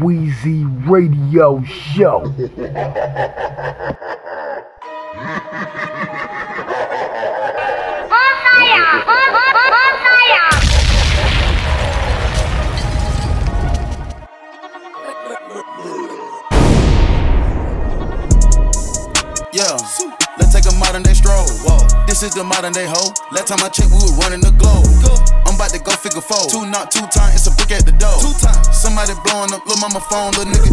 Wheezy Radio Show. Yeah, let's take a modern day stroll. Whoa, this is the modern day hoe. Last time I checked, we were running the globe. I'm about to go figure four. Two not two times, it's a brick at the door. Two times. Somebody blowing up, little mama phone, little nigga.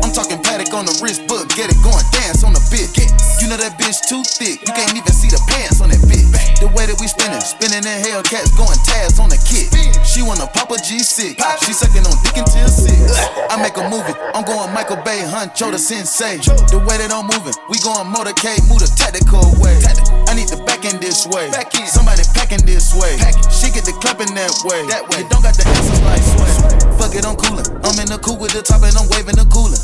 I'm talking paddock on the wrist, but get it going, dance on the bitch. You know that bitch too thick, you can't even see the pants on that bitch. The way that we spinning, spinning in Hellcats, going tabs on the kick. She wanna pop a G6, she sucking on dick until six. I make a movie, I'm going Michael Bay, Huncho the sensei. The way that I'm moving, we going motorcade, move the tactical way. I need the back end this way, somebody packing this way. She get the clapping that way. that You don't got the answers like sway. Fuck it, I'm coolin'. I'm in the coupe with the top and I'm waving the cooler.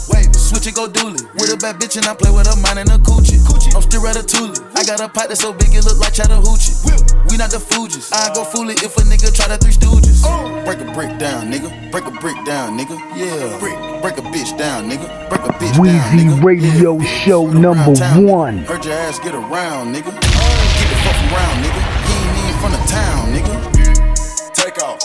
Switch it, go dooley. With a bad bitch and I play with her mind and a coochie. I'm still at a ratatouille. I got a pot that's so big it look like Chattahoochee. We not the Fugees. I go fool it if a nigga try the three stooges. Break a brick down, nigga. Break a brick down, nigga. Yeah. Break, break a bitch down, nigga. Break a bitch down, Wheezy nigga. Radio Yeah. Show Go around number town, nigga. one. Heard your ass get around, nigga. Get the fuck around, nigga. He ain't even from the town, nigga. Take off.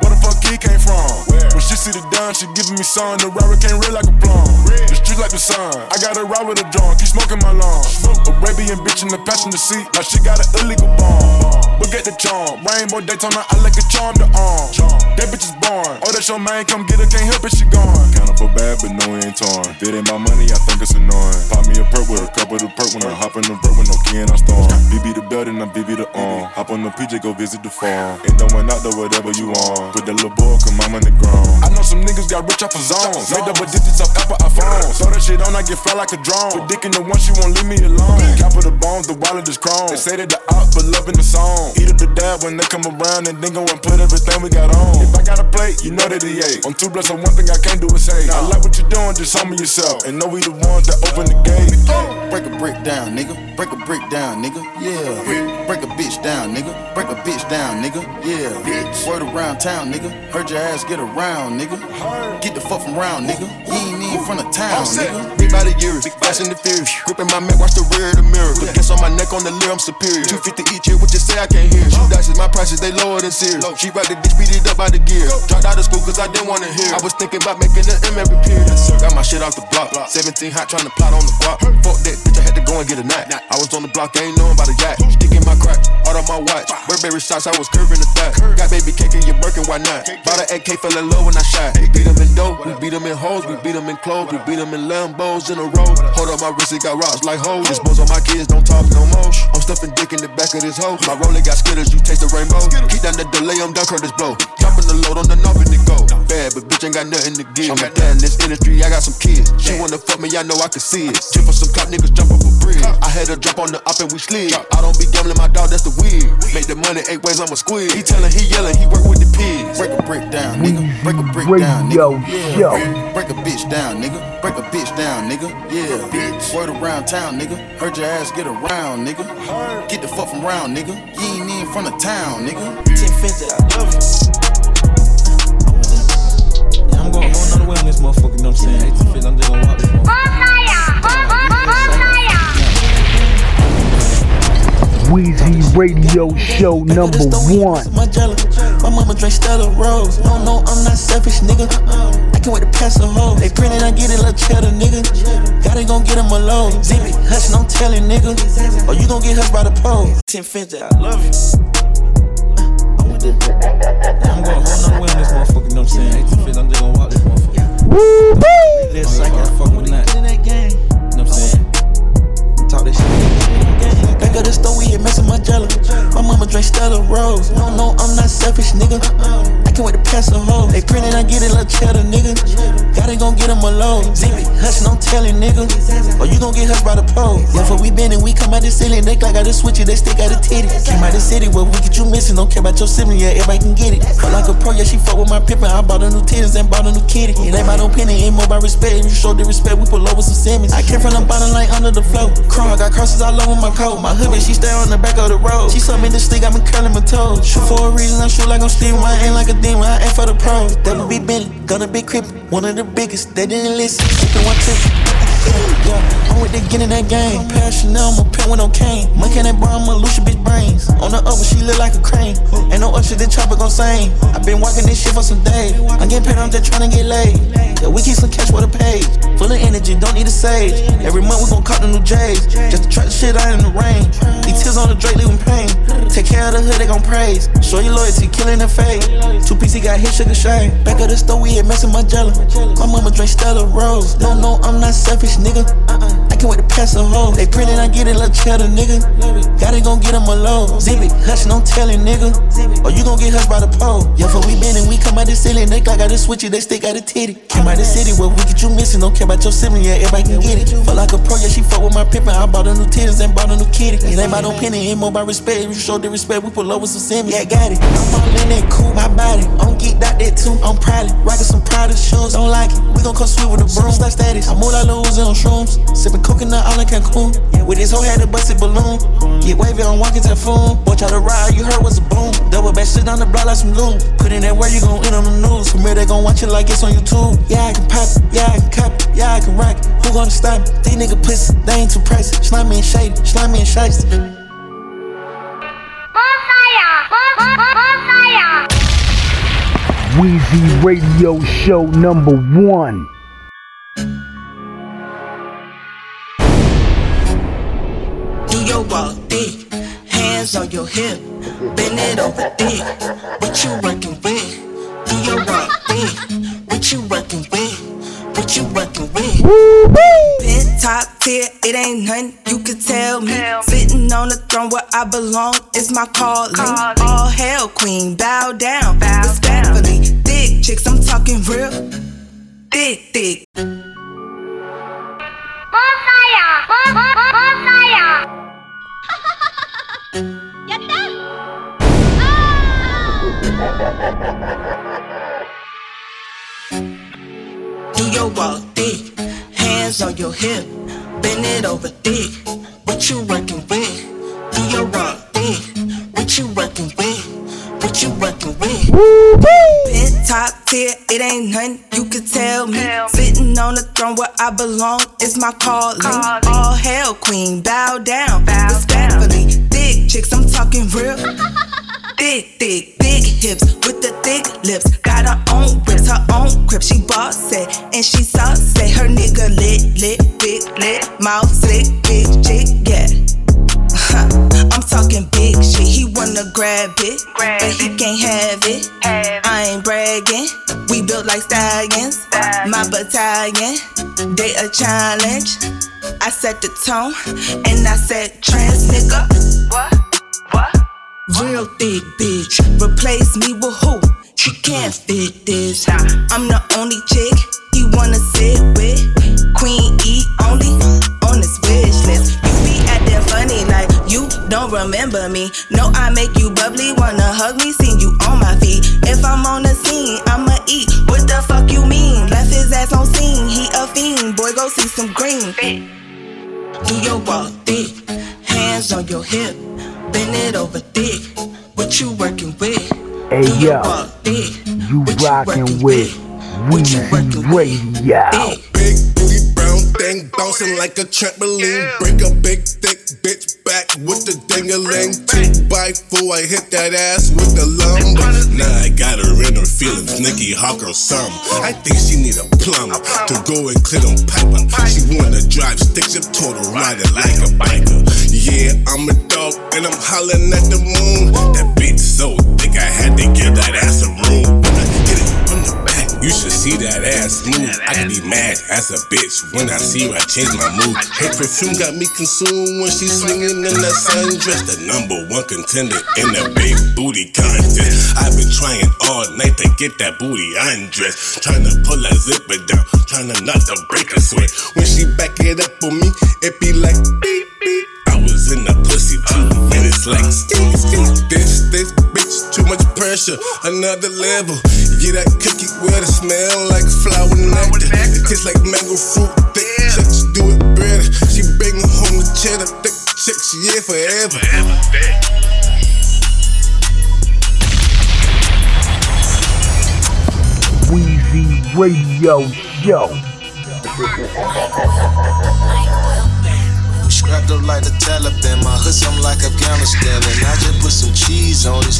Where the fuck he came from? When she see the done, she giving me sun. The rubber can't red like a plum. The street like the sun. I got a ride with a drum, keep smoking my lungs. Arabian bitch in the passenger seat, like she got an illegal bomb. The charm. Rainbow Daytona, I like a charm to arm. That bitch is born. Oh, that's your man, come get her, can't help it, she gone. Kinda for bad, but no, it ain't torn. If it ain't my money, I think it's annoying. Pop me a perk with a cup of the perk when I hop in the vert with no key and I storm. BB the belt and I BB the arm. Hop on the PJ, go visit the farm. Ain't throwing out the whatever you on. Put that little boy, come I'm in the ground. I know some niggas got rich off of zones. Made double digits off Apple iPhones. Throw that shit on, I get fly like a drone. Put dick in the one, she won't leave me alone. Cap of the bones, the wallet is chrome. They say that the op, but loving the song. Eat the dab when they come around and then go and put everything we got on. If I got a plate, you know that he ate. On two blessed, on one thing I can't do is say. I like what you're doing, just me yourself. And know we the ones that open the gate. Break a brick down, nigga. Break a brick down, nigga. Yeah. Break a bitch down, nigga. Break a bitch down, nigga. Yeah. Bitch. Word around town, nigga. Heard your ass get around, nigga. Get the fuck from round, nigga. You ain't even from the town, nigga. Big body years, fast and the furious. Gripping my Mac, watch the rear of the mirror. Gas on my neck, on the lid, I'm superior. 250 each here, what you say I can't hear. Shoe dices, my prices, they lower than Sears. She ride the bitch, beat it up by the gear. Dropped out of school cause I didn't wanna hear. I was thinking about making an M every period. Got my shit off the block. 17 hot, trying to plot on the block. Fuck that bitch, I had to go and get a knot. I was on the block, I ain't knowing about a yacht. Sticking my crack, out of my watch. Burberry socks, I was curving the thigh. Got baby cake in your Birkin, why not? Bought an AK, fell in love when I shot. We beat 'em in dope, we beat 'em in hoes, we beat 'em in clothes, we beat 'em in Lambos in a row. Hold up my wrist, it got rocks like hoes. Boys on my kids, don't talk no more. I'm stuffing dick in the back of this hoe. My roller got you taste the rainbow. Keep down the delay, I'm done, Kurtis Blow. Dropping the load on the knob and it go. Bad, but bitch ain't got nothing to give. I'm a dad in this industry, I got some kids. She wanna fuck me, I know I can see it. Chip for some cop niggas jump up a bridge. I had her jump on the up and we slid. I don't be gambling my dog, that's the weird. Make the money eight ways, I'm a squid. He tellin', he yelling, he work with the pigs. Break a brick down, nigga. Break a brick down, nigga. Show. Yeah. Break a bitch down, nigga. Break a bitch down, nigga. Yeah. Bitch. Word around town, nigga. Heard your ass get around, nigga. Get the fuck from round, nigga. You ain't even from the town, nigga. 1050, I love it. Yeah, I'm going whole nother way on this motherfucker, you know what I'm saying? 1850, I'm just gonna walk this motherfucker. Oh Wheezy Radio Show number one. My jello. My mama drink Stella Rose. No, no, I'm not selfish, nigga. I can't wait to pass a hoe. They printing, I get it, little cheddar, nigga. Gotta gon' get him alone. Zippy, hushin', I'm telling, nigga. Or you gon' get hushed by the pole. 1050, I love you. I'm going whole nother way on this motherfucker, you know what I'm saying? 1850, I'm just gonna walk this motherfucker. Little psych, I fuck with that. You know what I'm saying? Talk this shit. Back of the store, we here messing my jello. My mama drink Stella Rose. No, no, I'm not selfish, nigga. I can't wait to pass a hoe. They printing, I get it, little cheddar, nigga. Gotta gon' get him alone. Zippy, hushin', I'm telling, nigga. Or you gon' get hushed by the pole. Yeah, for we been and we come out the ceiling. They like out the switch it, they stick out the titty. Came out the city where we get you missing. Don't care about your sibling, yeah, everybody can get it. Felt like a pro, yeah, she fuck with my pippin'. I bought a new titties and bought a new kitty. It ain't about no penny, ain't more about respect. If you show the respect, we pull over some Simmons. I came from the bottom like under the flow. Crawl, I got crosses all over my coat. My hood, she stay on the back of the road. She saw me the stick, got me curling my toes. Shoot for a reason, I shoot like I'm Steven. I ain't like a demon, I ain't for the pros. Would be Bentley. Gonna be crippin', one of the biggest, they didn't listen. Sippin' one trip. The get in that game. Pair Chanel, I'm a pen with no cane. Monkey that bar, I'ma lose your bitch brains. On the upper, she look like a crane. Ain't no usher, the chopper gon' sing. i been walking this shit for some days. I'm getting paid, I'm just tryna get laid. Yeah, we keep some cash for the page. Full of energy, don't need a sage. Every month we gon' cop the new J's. Just to try the shit out in the rain. These tears on the Drake leaving pain. Take care of the hood, they gon' praise. Show your loyalty, killing the fade. Two PC got hit, sugar shame. Back of the store, we had messing my jello. My mama drink Stella Rose. No, no, I'm not selfish, nigga. I can't pass a hoe. They printing, I get it, like cheddar, nigga. Got it, gon' get them alone. Zip it, hush, telling, nigga. Or you gon' get hushed by the pole. Yeah, for we been and we come out the ceiling. They got the switch it, they stick out the titty. Came out the city where we get you missing. Don't care about your sibling, yeah, everybody can get it. Feel like a pro, yeah, she fuck with my pimpin'. I bought a new titties and bought a new kitty. It ain't about no penny, ain't more about respect. If you show the respect, we pull over some semi. Yeah, got it. I'm all in that cool, my body. I'm geeked out that too. I'm proudly rockin' some Prada shoes. Don't like it, we gon' come sweet with the broom. Like status. I'm move like Lil on shrooms. Sippin' coconut in Cancun. With this whole head a busted balloon. Get wavy, I'm walking typhoon. Boy, try to ride, you heard what's a boom. Double back shit on the block like some loot. Put in that where you gon' end on the news. From here, they gon' watch it like it's on YouTube. Yeah, I can pop. Yeah, I can it. Yeah, I can rock. Who gonna stop me? These nigga pussy, they ain't too pricey. Slimy and shady, slimy and shiesty. Wheezy Radio Show number one. Your walk thick, hands on your hip, bend it over thick. What you working with? Do your walk thick, what you working with? What you working with? Bent top tier, it ain't nothing you can tell me. Sitting on the throne where I belong, it's my calling. All hail, queen, bow down, respectfully. Thick chicks, I'm talking real. Thick, thick. Ah! Do your walk thick, hands on your hip, bend it over thick. What you working with? Do your walk thick, what you working with? What you working with? Bent top tier, it ain't nothing you can tell me. Sitting on the throne where I belong, it's my calling. All hail, queen, bow down, respectfully. Thick chicks, I'm talking real. Thick, thick, big hips with the thick lips. Got her own whips, her own grip. She boss it and she sauce it. Her nigga lit, lit, big lit, mouth slick, big chick, yeah. I'm talking big shit. He wanna grab it, but he can't have it. I ain't bragging. We built like stallions. My battalion, they a challenge. I set the tone and I said trans nigga. What? What? Real thick bitch, replace me with who? She can't fit this. I'm the only chick he wanna sit with. Queen E only on his wish list. You be acting funny like you don't remember me. No, I make you bubbly, wanna hug me, seen you on my feet. If I'm on the scene, I'ma eat. What the fuck you mean? Left his ass on scene, he a fiend. Boy, go see some green. Do your walk thick, hands on your hip, bend it over thick. What you working with? Hey Do yo, thick. you What rockin' with What you working Wheezy with? Radio. Thing bouncing like a trampoline. Break a big thick bitch back with the dingaling. Two by four, I hit that ass with the lumber. Now I got her in her feelings, Nikki Hawk or some. I think she need a plumber to go and clear them piper. She wanna drive sticks up total rider like a biker. Yeah, I'm a dog and I'm hollering at the moon. That bitch so thick, I had to give that ass a room. You should see that ass move. I can be mad as a bitch when I see her. I change my mood. Her perfume got me consumed when she's swinging in that sundress. The number one contender in the big booty contest. I've been trying all night to get that booty undressed. Trying to pull that zipper down, trying to not to break a sweat. When she back it up on me, it be like beep beep. I was in the pussy two minutes like sting sting. This this bitch too much pressure, another level. Yeah, that cookie with a smell like a flower nectar. It tastes like mango fruit. Thick chicks do it better. She bring home the cheddar. Thick chicks, yeah, forever. Weezy Radio Show. Strapped up like the Taliban, my hood something like Afghanistan. And I just put some cheese on his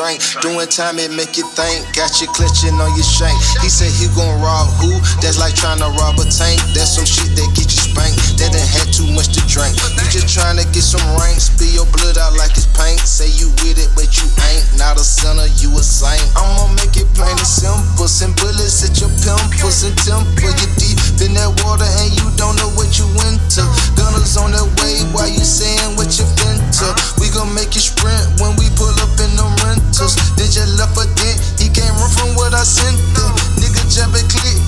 drink. Doing time it make you think. Got you clutching on your shank. He said he gon' rob who? That's like trying to rob a tank. That's some shit that get you spanked. That done had too much to drink. You just trying to get some rank. Spill your blood out like it's paint. Say you with it, but you ain't. Not a sinner, you a saint. I'ma make it plain and simple. Send bullets at your pimples and temple. You deep in that water and you don't know what you into. Gunners on their way while you saying what you into. We gon' make you sprint when we pull up I sent them. Nigga jump and click.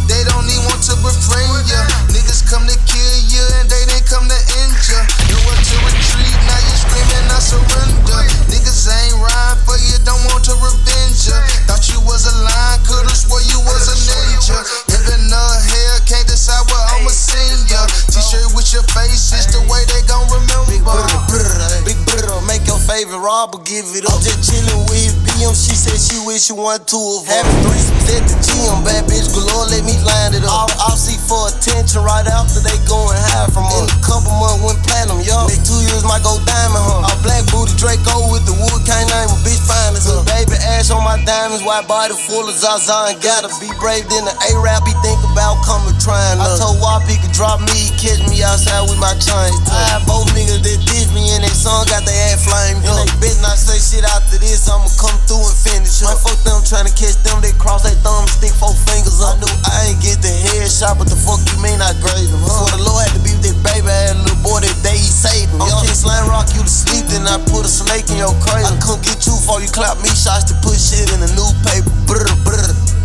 Wish you one two of them. Having threesomes at the gym, bad bitch galore, let me line it up. I'll, I'll see for attention right after they goin' high from us. In a couple months went platinum, yo. Next two years might go diamond, huh? All black booty Draco with the wood, can't name a bitch fine as her. Baby ash on my diamonds, white body full of Zaza and gotta be brave. Then the A-Rap be think about coming trying. I told Wop he could drop me, he catch me outside with my chains. I both niggas that diss me and they son got their ass flamed up. And they bet not say shit after this, I'ma come through and finish up. Man, fuck them trying to catch them, they cross their thumb, stick four fingers up. I knew I ain't get the headshot, but the fuck you mean I grazed them? huh? So the Lord had to be with that baby, I had a little boy that day he saved him. I'm King Slime Rock you to sleep, then I put a snake in your cradle. I come get you before you clap me shots to put shit in the newspaper. Brr, brr.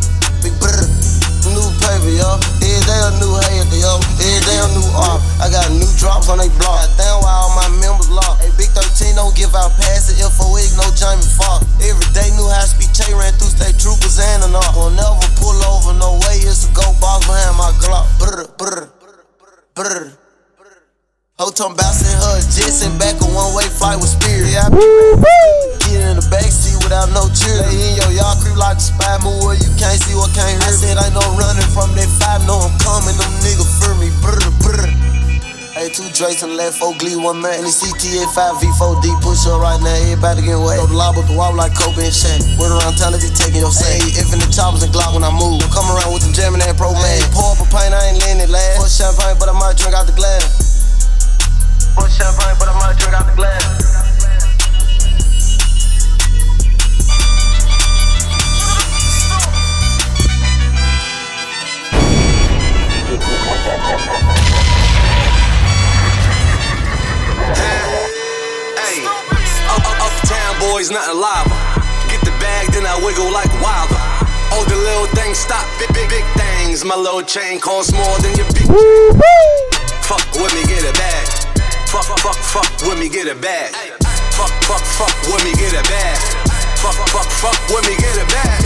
Paper, yo. Every day a new hater, yo. Every day a new art. I got new drops on they block. Damn, why all my members locked. Hey, Big 13 don't give out passes. FOX, no Jamie Foxx. Every day new high speed J ran through state troopers and an off. Won't never pull over, no way. It's a go box behind my Glock. Brr, brr, brr. Whole time bouncing her jets back a one way flight with Spirit. Yeah, I Get in the backseat without no cheer. They in your yard creep like a spy move where you can't see what can't hear. I said I know running from that five, know I'm coming. Them niggas fear me. Brr, brr. Hey, two Drakes on the left, four Glee, one man. And the CTA 5 V4D push up right now. Everybody getting wet. Throw the lob up the wall like Kobe and Shaq. Word around town to be taking your say. Hey, if in the choppers and Glock when I move. Come around with the jamming and pro man. Pour up a pint, I ain't letting it last. Pour champagne, but I might drink out the glass. Pour champagne, but I might drink out the glass. Uptown boys, nothing lava. Get the bag, then I wiggle like wilder. All the little things stop, big, big, big things. My little chain costs more than your big. Fuck with me, get a bag. Fuck, fuck, fuck with me, get a bag. Fuck, fuck, fuck with me, get a bag. Fuck, fuck, fuck with me, get a bag.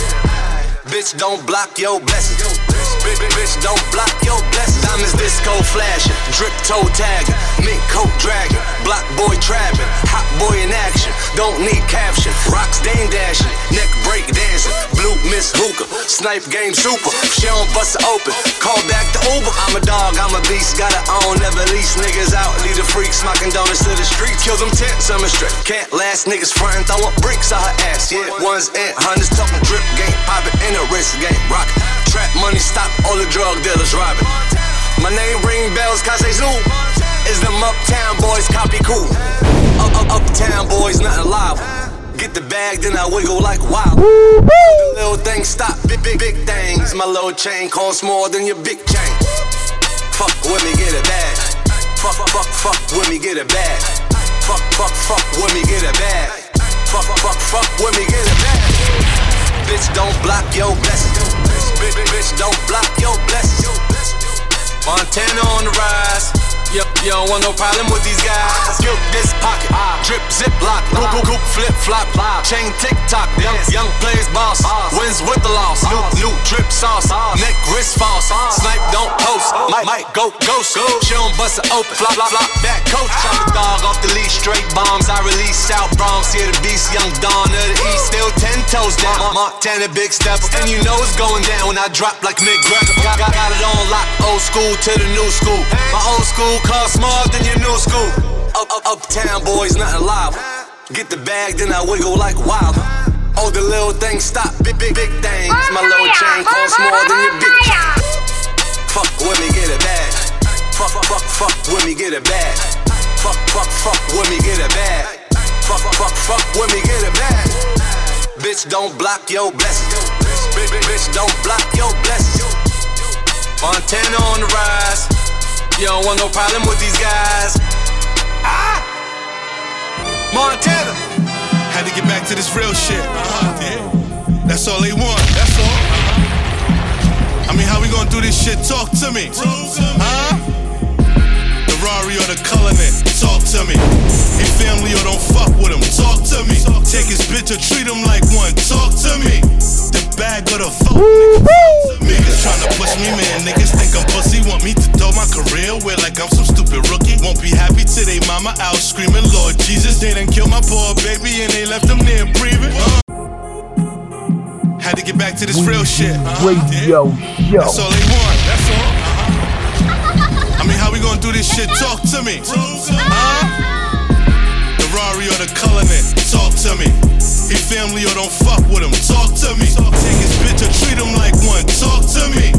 Bitch, don't block your blessings. Bitch, bitch, don't block your blessings. Diamonds disco flashing, drip toe tagging, mink coat dragging, block boy trapping, hot boy in action. Don't need caption. Rocks dame dashing, neck break dancing, blue miss hookah, snipe game super. She don't bust it open, call back the Uber. I'm a dog, I'm a beast, gotta own, never lease niggas out. Lead the freaks, smocking donuts to the streets. Kill them tents, I'm straight. Can't last niggas frontin', throw throwing bricks out her ass. Yeah, ones and hundreds, talking drip game, poppin' in a wrist game, rockin'. Trap money, stop all the drug dealers robbing. My name ring bells, cause they zoo. Is them uptown boys copy cool. Up, up, uptown boys, nothing live. Get the bag, then I wiggle like wild. The little things stop, big, big, big things. My little chain costs more than your big chain. Fuck with me, get a bag. Fuck, fuck, fuck with me, get a bag. Fuck, fuck, fuck with me, get a bag. Fuck, fuck, fuck with me, get a bag. Bitch, don't block your blessings. Bitch, bitch, don't block your blessings. Montana on the rise. Yep, you don't want no problem with these guys. Skip this pocket, ah. drip, zip lock, goop, goop, goop, flip, flop, chain tick tock. Young, young plays boss, wins with the loss. New, new drip sauce, neck wrist false. Snipe don't post, might, might go ghost. She don't bust it open, flop, flop, flop, back coach. Chop the dog off the leash, straight bombs. I release South Bronx, here the beast, young Dawn of the East. Still ten toes down, Montana big steps, and you know it's going down. When I drop like Greco. Got, got, got it on lock, old school to the new school. My old school cost more than your new school. Up, up, uptown boys, nothing live. Get the bag, then I wiggle like wild. All the little things stop, big, big, big things. My little chain costs more than your big. Fuck with me, get a bag. Fuck, fuck, fuck with me, get a bag. Fuck, fuck, fuck with me, get a bag. Fuck, fuck, fuck with me, get a bag. Bitch, don't block your blessings. Bitch, bitch, bitch, don't block your blessings. Montana on the rise. You don't want no problem with these guys. Ah! Montana. Had to get back to this real shit. That's all they want. That's all. I mean, how we gonna do this shit? Talk to me. Huh? The Rari or the Cullinan, talk to me. He family or don't fuck with him, talk to me. Take his bitch or treat him like one, talk to me. The bag or the fuck, niggas tryna push to this real shit. Radio That's all they want. That's all. Uh-huh. I mean, how we gonna do this shit? Talk to me. Huh? The Rari or the Cullinan, talk to me. He family or don't fuck with him, talk to me. Take his bitch or treat him like one, talk to me.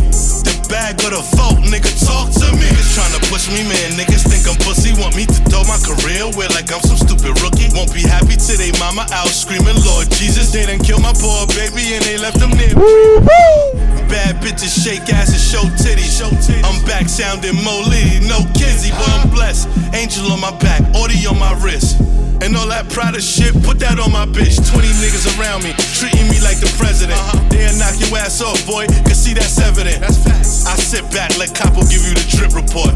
Bag or the vault, nigga, talk to me. Niggas tryna push me, man. Niggas think I'm pussy, want me to throw my career away like I'm some stupid rookie. Won't be happy till they mama out screaming, Lord Jesus. They done killed my poor baby and they left him there. Bad bitches shake ass and show titties. I'm back sounding Molly, no Kenzie, but I'm blessed. Angel on my back, Audi on my wrist. And all that Prada shit, put that on my bitch. 20 niggas around me, treating me like the president. Uh-huh. They'll knock your ass off, boy, cause see that's evident. That's facts. I sit back, let Capo give you the drip report.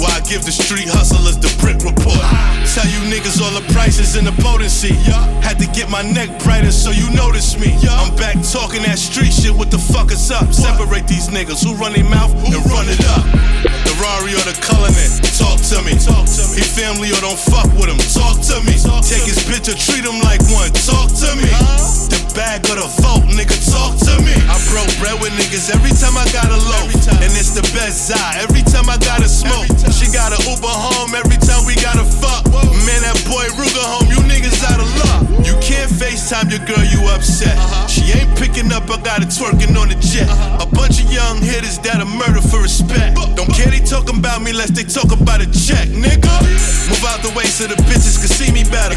While I give the street hustlers the brick report. Tell you niggas all the prices and the potency. Had to get my neck brighter so you notice me. I'm back talking that street shit, what the fuck is up? Separate these niggas who run their mouth and run it up. The Rari or the Cullinan, talk to me. Talk to me. He family or don't fuck with him, talk to me. Take his bitch or treat him like one, talk to me. The bag or the vault, nigga, talk to me. I broke bread with niggas every time I got a loaf. And it's the best eye every time I gotta smoke. She got a Uber home every time we gotta fuck. Man, that boy Ruger home, you niggas out of luck. You can't FaceTime your girl, you upset. She ain't picking up, I got it twerking on the jet. A bunch of young hitters that'll murder for respect. Don't care they talking about me unless they talk about a check, nigga. Move out the way so the bitches can see me better.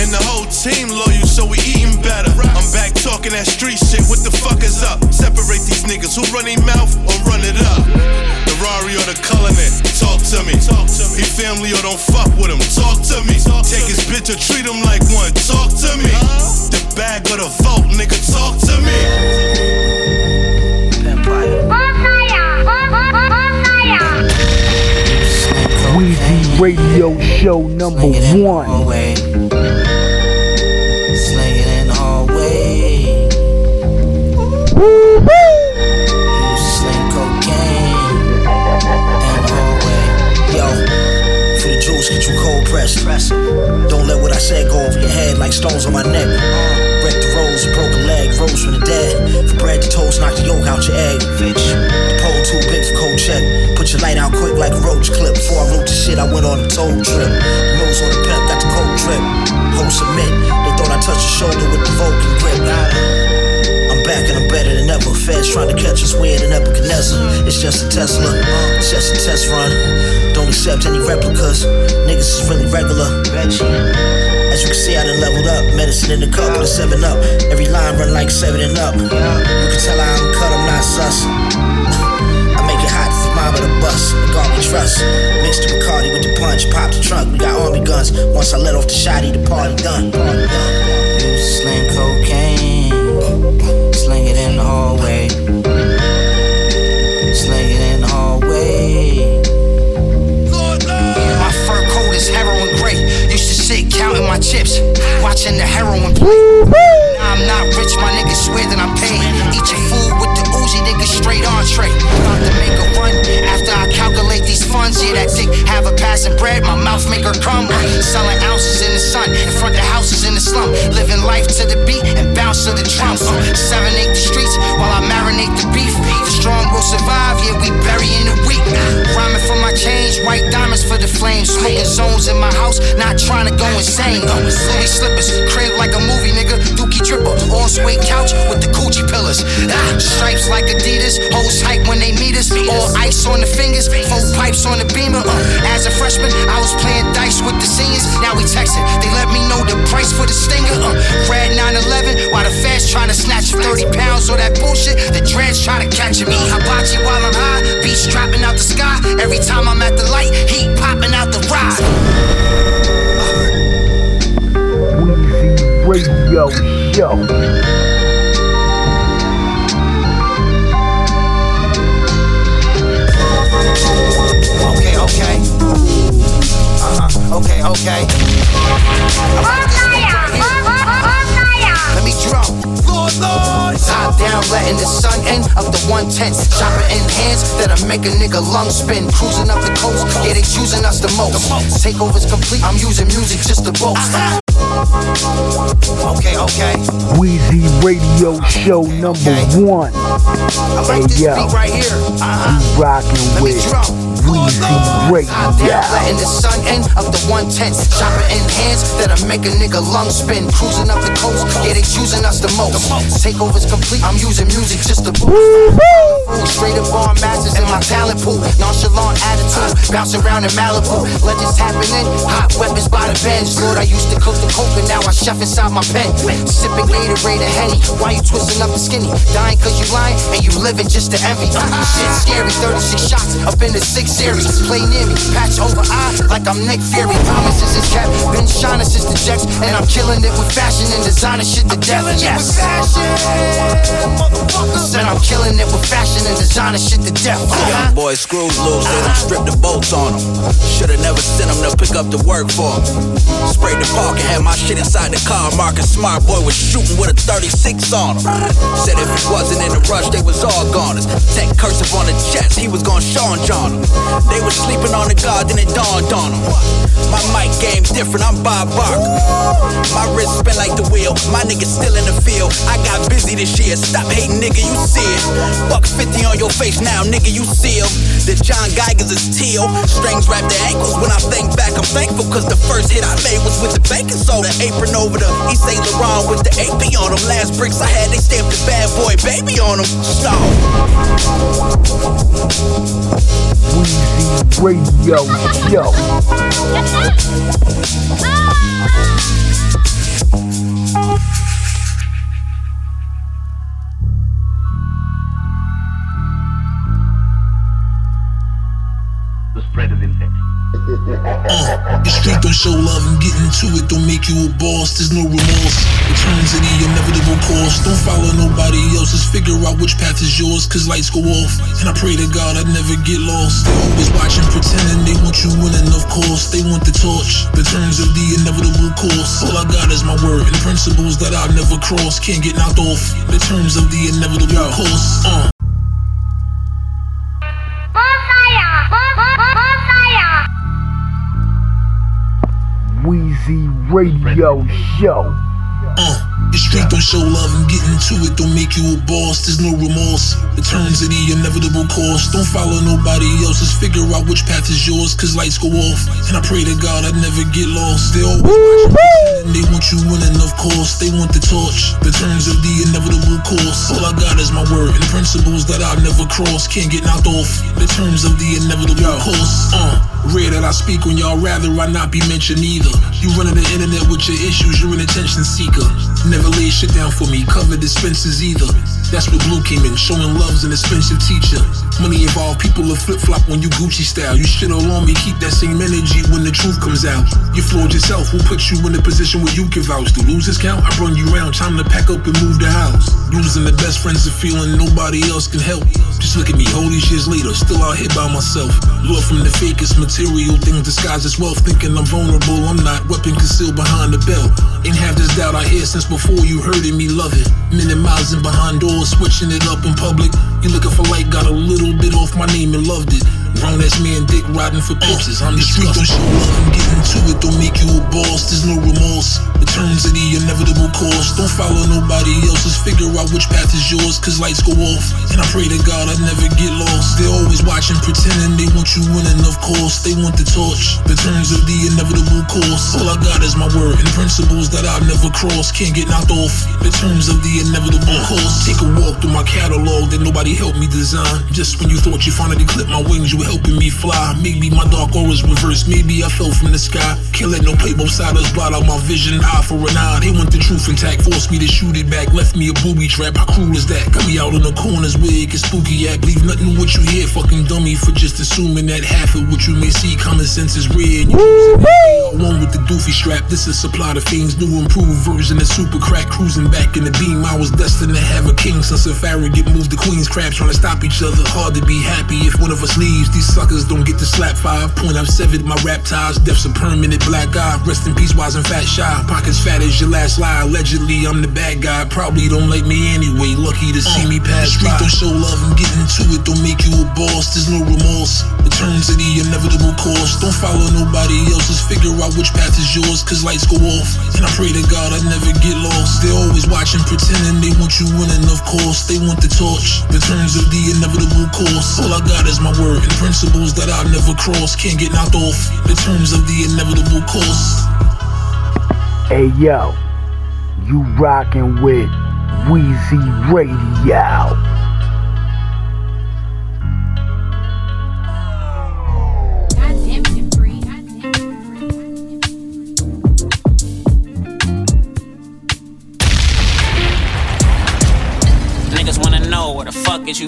And the whole team loyal, so we eating better. I'm back talking that street shit, what the fuck is up? Separate these niggas who run their mouth or run it up. The Rari or the Cullinan, talk to me. He family or don't fuck with him, talk to me. Take his bitch or treat him like one, talk to me. The bag or the vault, nigga, talk to me. Weezy Radio Show number one. Way. Slinging in the hallway. Used to sling cocaine in the hallway. Yo, for the juice, get you cold pressed. Don't let what I said go over your head like stones on my neck. Wreck the rose, broke a leg, rose from the dead. For bread to toast, knock the yolk out your egg. Bitch, the pole too big for cold check. Put your light out quick like a roach clip. Before I wrote the shit, I went on a toll trip. The nose on the pimp, got the cold trip. Whole submit, they thought I touched your shoulder with the Vulcan grip. I'm back and I'm better than ever. Feds trying to catch us weird than Nebuchadnezzar. It's just a Tesla, it's just a test run. Don't accept any replicas. Niggas is really regular. As you can see, I done leveled up. Medicine in the cup with a 7 up. Every line run like 7 and up. You can tell how I'm cut, I'm not sus. I make it hot, it's mine with a bus. The God we trust. Mixed the Bacardi with the punch, pop the trunk. We got army guns. Once I let off the shotty, the party done. Watching the heroin play. Now I'm not rich, my niggas swear that I'm paid. Eat your food with the Uzi, nigga, straight entree. About to make a run after I calculate these funds. Yeah, that dick have a passing bread, my mouth make her come. Selling ounces in the sun, in front of the houses in the slum. Living life to the beat and bounce to the drums. Uh, seven, eight the streets while I marinate the beef. Strong will survive, yeah, we burying the weak. Rhyming for my change, white diamonds for the flames. Smoking zones in my house, not trying to go insane. Louis slippers, crib like a movie, nigga. Dookie dripper, all suede couch with the coochie pillars. Ah, stripes like Adidas, hoes hype when they meet us. All ice on the fingers, four pipes on the beamer. Uh, as a freshman, I was playing dice with the seniors. Now we texting, they let me know the price for the stinger. Uh, red 911, while the feds trying to snatch 30 pounds of that bullshit. The dreads try to catch me. Hibachi while I'm high, beats dropping out the sky. Every time I'm at the light, heat popping out the ride. Weezy Radio Show. Okay, okay. Uh-huh. Okay, okay. Lord, Lord. Top down, letting the sun in up to 110. Chopper in hands that'll make a nigga lung spin. Cruising up the coast, yeah, they choosing us the most. Takeover's complete, I'm using music just to boast. Okay, okay. Weezy Radio Show number one. I like Hey this yo, beat right here. Uh-huh. you rockin' Let me with Wheezy Top Radio. down, letting the sun in up to 110. Chopper in hands that'll make a nigga lung spin. Cruising up the coast, yeah, they choosing us the most. Takeover's complete, I'm using music just to boost. Straight up on masters in my talent pool. Nonchalant attitude, bounce around in Malibu. Legends happening, hot weapons by the bench. Lord, I used to cook the coke, and now I chef inside my pen. Sipping Gatorade and Henny. Why you twisting up the skinny? Dying cause you lying, and you living just to envy. Shit scary, 36 shots up in the 6 series. Play near me, patch over eye like I'm Nick Fury. Promises is kept, been shining since the jets, and I'm killing it with fashion and designer shit to death. Yes. Said I'm killing it with fashion and designer shit to death. Uh-huh. Boy, screws loose, they done stripped the bolts on them. Should've never sent them to pick up the work for 'em. Sprayed the park and had my shit inside the car. Marcus Smart boy was shooting with a 36 on him. Said if he wasn't in a rush, they was all goners. Tech cursive on the chest, he was gon' Sean John 'em. They was sleeping on the guard, then it dawned on them. My mic game different, I'm Bob Barker. My wrist spin like the wheel, my niggas still in the field. I got busy this year, stop hating, nigga, you see it. Bucks 50 on your face now, nigga, you seal. The John Geigers is teal, strings wrap the ankles. When I think back, I'm thankful, cause the first hit I made was with the baking soda apron over the Yves St. Laurent with the AP on them. Last bricks I had, they stamped the bad boy baby on them. So, Radio. Show. The show love and get into it don't make you a boss. There's no remorse. Returns to the inevitable course. Don't follow nobody else's. Figure out which path is yours, cause lights go off. And I pray to God I never get lost. They always watching, pretending they want you winning, of course. They want the torch. The turns of the inevitable course. All I got is my word and principles that I'll never cross. Can't get knocked off. The terms of the inevitable course. Uh. Weezy Radio Show. Uh, the street don't show love and get into it don't make you a boss. There's no remorse. The turns of the inevitable course. Don't follow nobody else's. Figure out which path is yours, cause lights go off. And I pray to God I never get lost. They always watching, they want you winning, of course. They want the torch. The turns of the inevitable course. All I got is my word and principles that I'll never cross. Can't get knocked off. The terms of the inevitable course. Uh. Rare that I speak when y'all rather I not be mentioned either. You running the internet with your issues, you're an attention seeker. Never lay shit down for me, cover dispenses either. That's what Blue came in, showing love's an expensive teacher. Money involved, people will flip flop when you Gucci style. You shit all on me, keep that same energy when the truth comes out. You floored yourself, we'll put you in a position where you can vouch. To lose this count, I run you around, time to pack up and move the house. Losing the best friends and feeling nobody else can help. Just look at me, all these years later, still out here by myself. Lord from the fakest material things disguised as wealth, thinking I'm vulnerable. I'm not, weapon concealed behind the belt. Ain't have this doubt I hear since before you heard me love it. Minimizing behind doors, switching it up in public. You looking for light, got a little bit off my name and loved it. Grown ass man, dick riding for pictures. I'm the street don't show love and getting to it don't make you a boss. There's no remorse. Returns to the inevitable course. Don't follow nobody else's. Figure out which path is yours, cause lights go off. And I pray to God I never get lost. They're always watching, pretending they want you winning, of course. They want the torch. The turns of the inevitable course. All I got is my word and principles that I've never crossed. Can't get knocked off. The terms of the inevitable course. Take a walk through my catalog that nobody helped me design. Just when you thought you finally clipped my wings, you helping me fly. Maybe my dark aura's reversed. Maybe I fell from the sky. Can't let no both siders blot out my vision. Eye for an eye. They want the truth intact. Forced me to shoot it back. Left me a booby trap. How cruel is that? Got me out in the corners where it gets spooky at. Believe nothing what you hear. Fucking dummy for just assuming that half of what you may see. Common sense is rare. And you one with the doofy strap. This is supply to fiends. New improved version of super crack. Cruising back in the beam. I was destined to have a king. Since a get moved to queen's crabs trying to stop each other. Hard to be happy if one of us leaves. These suckers don't get to slap five. Point I've severed my rap ties. Death's a permanent black eye. Rest in peace, wise and fat shy. Pockets fat as your last lie. Allegedly, I'm the bad guy. Probably don't like me anyway. Lucky to see me pass The Street by. don't show love and get into it. Don't make you a boss. There's no remorse. Returns to the inevitable course. Don't follow nobody else's. Figure out which path is yours. Cause lights go off. And I pray to God I never get lost. They're always watching, pretending they want you winning. Of course, they want the torch. The terms of the inevitable course. All I got is my word principles that I'll never cross. Can't get knocked off. The terms of the inevitable course. Hey yo, you rockin' with Wheezy Radio.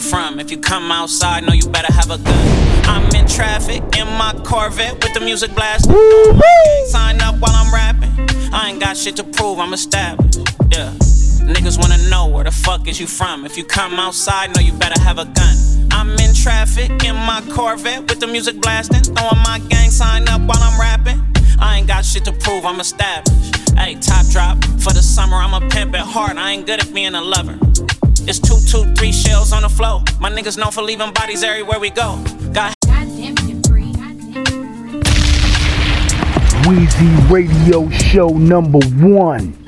You from? If you come outside, know you better have a gun. I'm in traffic in my Corvette with the music blasting. Sign up while I'm rapping. I ain't got shit to prove, I'm established. Yeah. Niggas wanna know where the fuck is you from? If you come outside, know you better have a gun. I'm in traffic in my Corvette with the music blasting. Throwing my gang sign up while I'm rapping. I ain't got shit to prove, I'm established. Hey, top drop for the summer, I'm a pimp at heart. I ain't good at being a lover. It's two, two, three shells on the floor. My niggas known for leaving bodies everywhere we go. Got Wheezy Radio Show number one.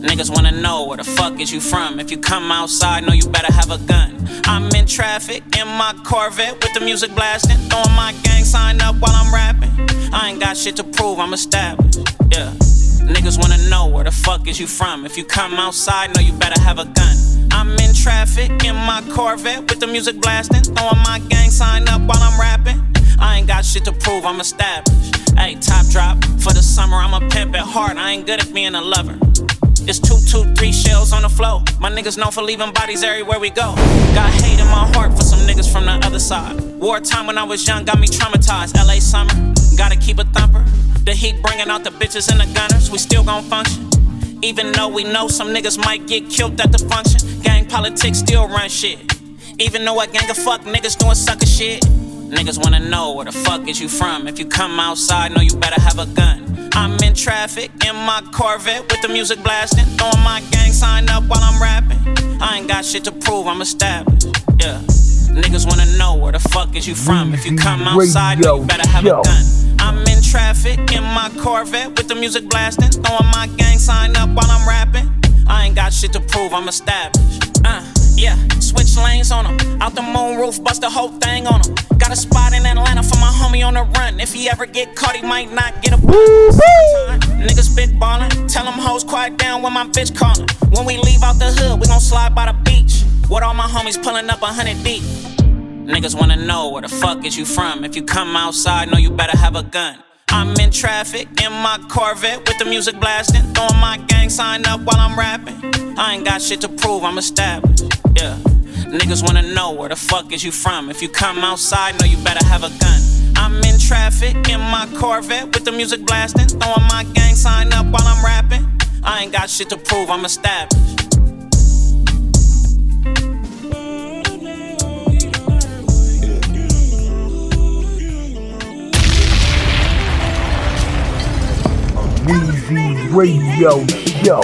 Niggas wanna know where the fuck is you from? If you come outside, know you better have a gun. I'm in traffic in my Corvette with the music blasting. Throwing my gang sign up while I'm rapping. I ain't got shit to prove, I'm established. Yeah. Niggas wanna know where the fuck is you from? If you come outside, know you better have a gun. I'm in traffic in my Corvette with the music blasting. Throwing my gang sign up while I'm rapping. I ain't got shit to prove, I'm established. Hey, top drop for the summer, I'm a pimp at heart. I ain't good at being a lover. It's two, two, three shells on the floor. My niggas known for leaving bodies everywhere we go. Got hate in my heart for some niggas from the other side. Wartime when I was young got me traumatized. LA summer, gotta keep a thumper. The heat bringing out the bitches and the gunners. We still gon' function. Even though we know some niggas might get killed at the function. Gang politics still run shit. Even though a gang of fuck niggas doing sucker shit. Niggas wanna know where the fuck is you from? If you come outside, know you better have a gun. I'm in traffic in my Corvette with the music blasting. Throwing my gang sign up while I'm rapping. I ain't got shit to prove, I'm established. Yeah. Niggas wanna know where the fuck is you from? If you come outside, you better have a gun. I'm in traffic in my Corvette with the music blasting. Throwing my gang sign up while I'm rapping. I ain't got shit to prove, I'm established. Uh, yeah, switch lanes on them. Out the moon roof, bust the whole thing on them. Got a spot in Atlanta for my homie on the run. If he ever get caught, he might not get a bun. Niggas spit ballin'. Tell them hoes quiet down when my bitch callin'. When we leave out the hood, we gon' slide by the beach. With all my homies pulling up a hundred deep. Niggas wanna know where the fuck is you from. If you come outside, know you better have a gun. I'm in traffic in my Corvette with the music blasting, throwing my gang sign up while I'm rapping. I ain't got shit to prove, I'm established. Yeah. Niggas wanna know where the fuck is you from. If you come outside, know you better have a gun. I'm in traffic in my Corvette with the music blasting, throwing my gang sign up while I'm rapping. I ain't got shit to prove, I'm established. Radio Show.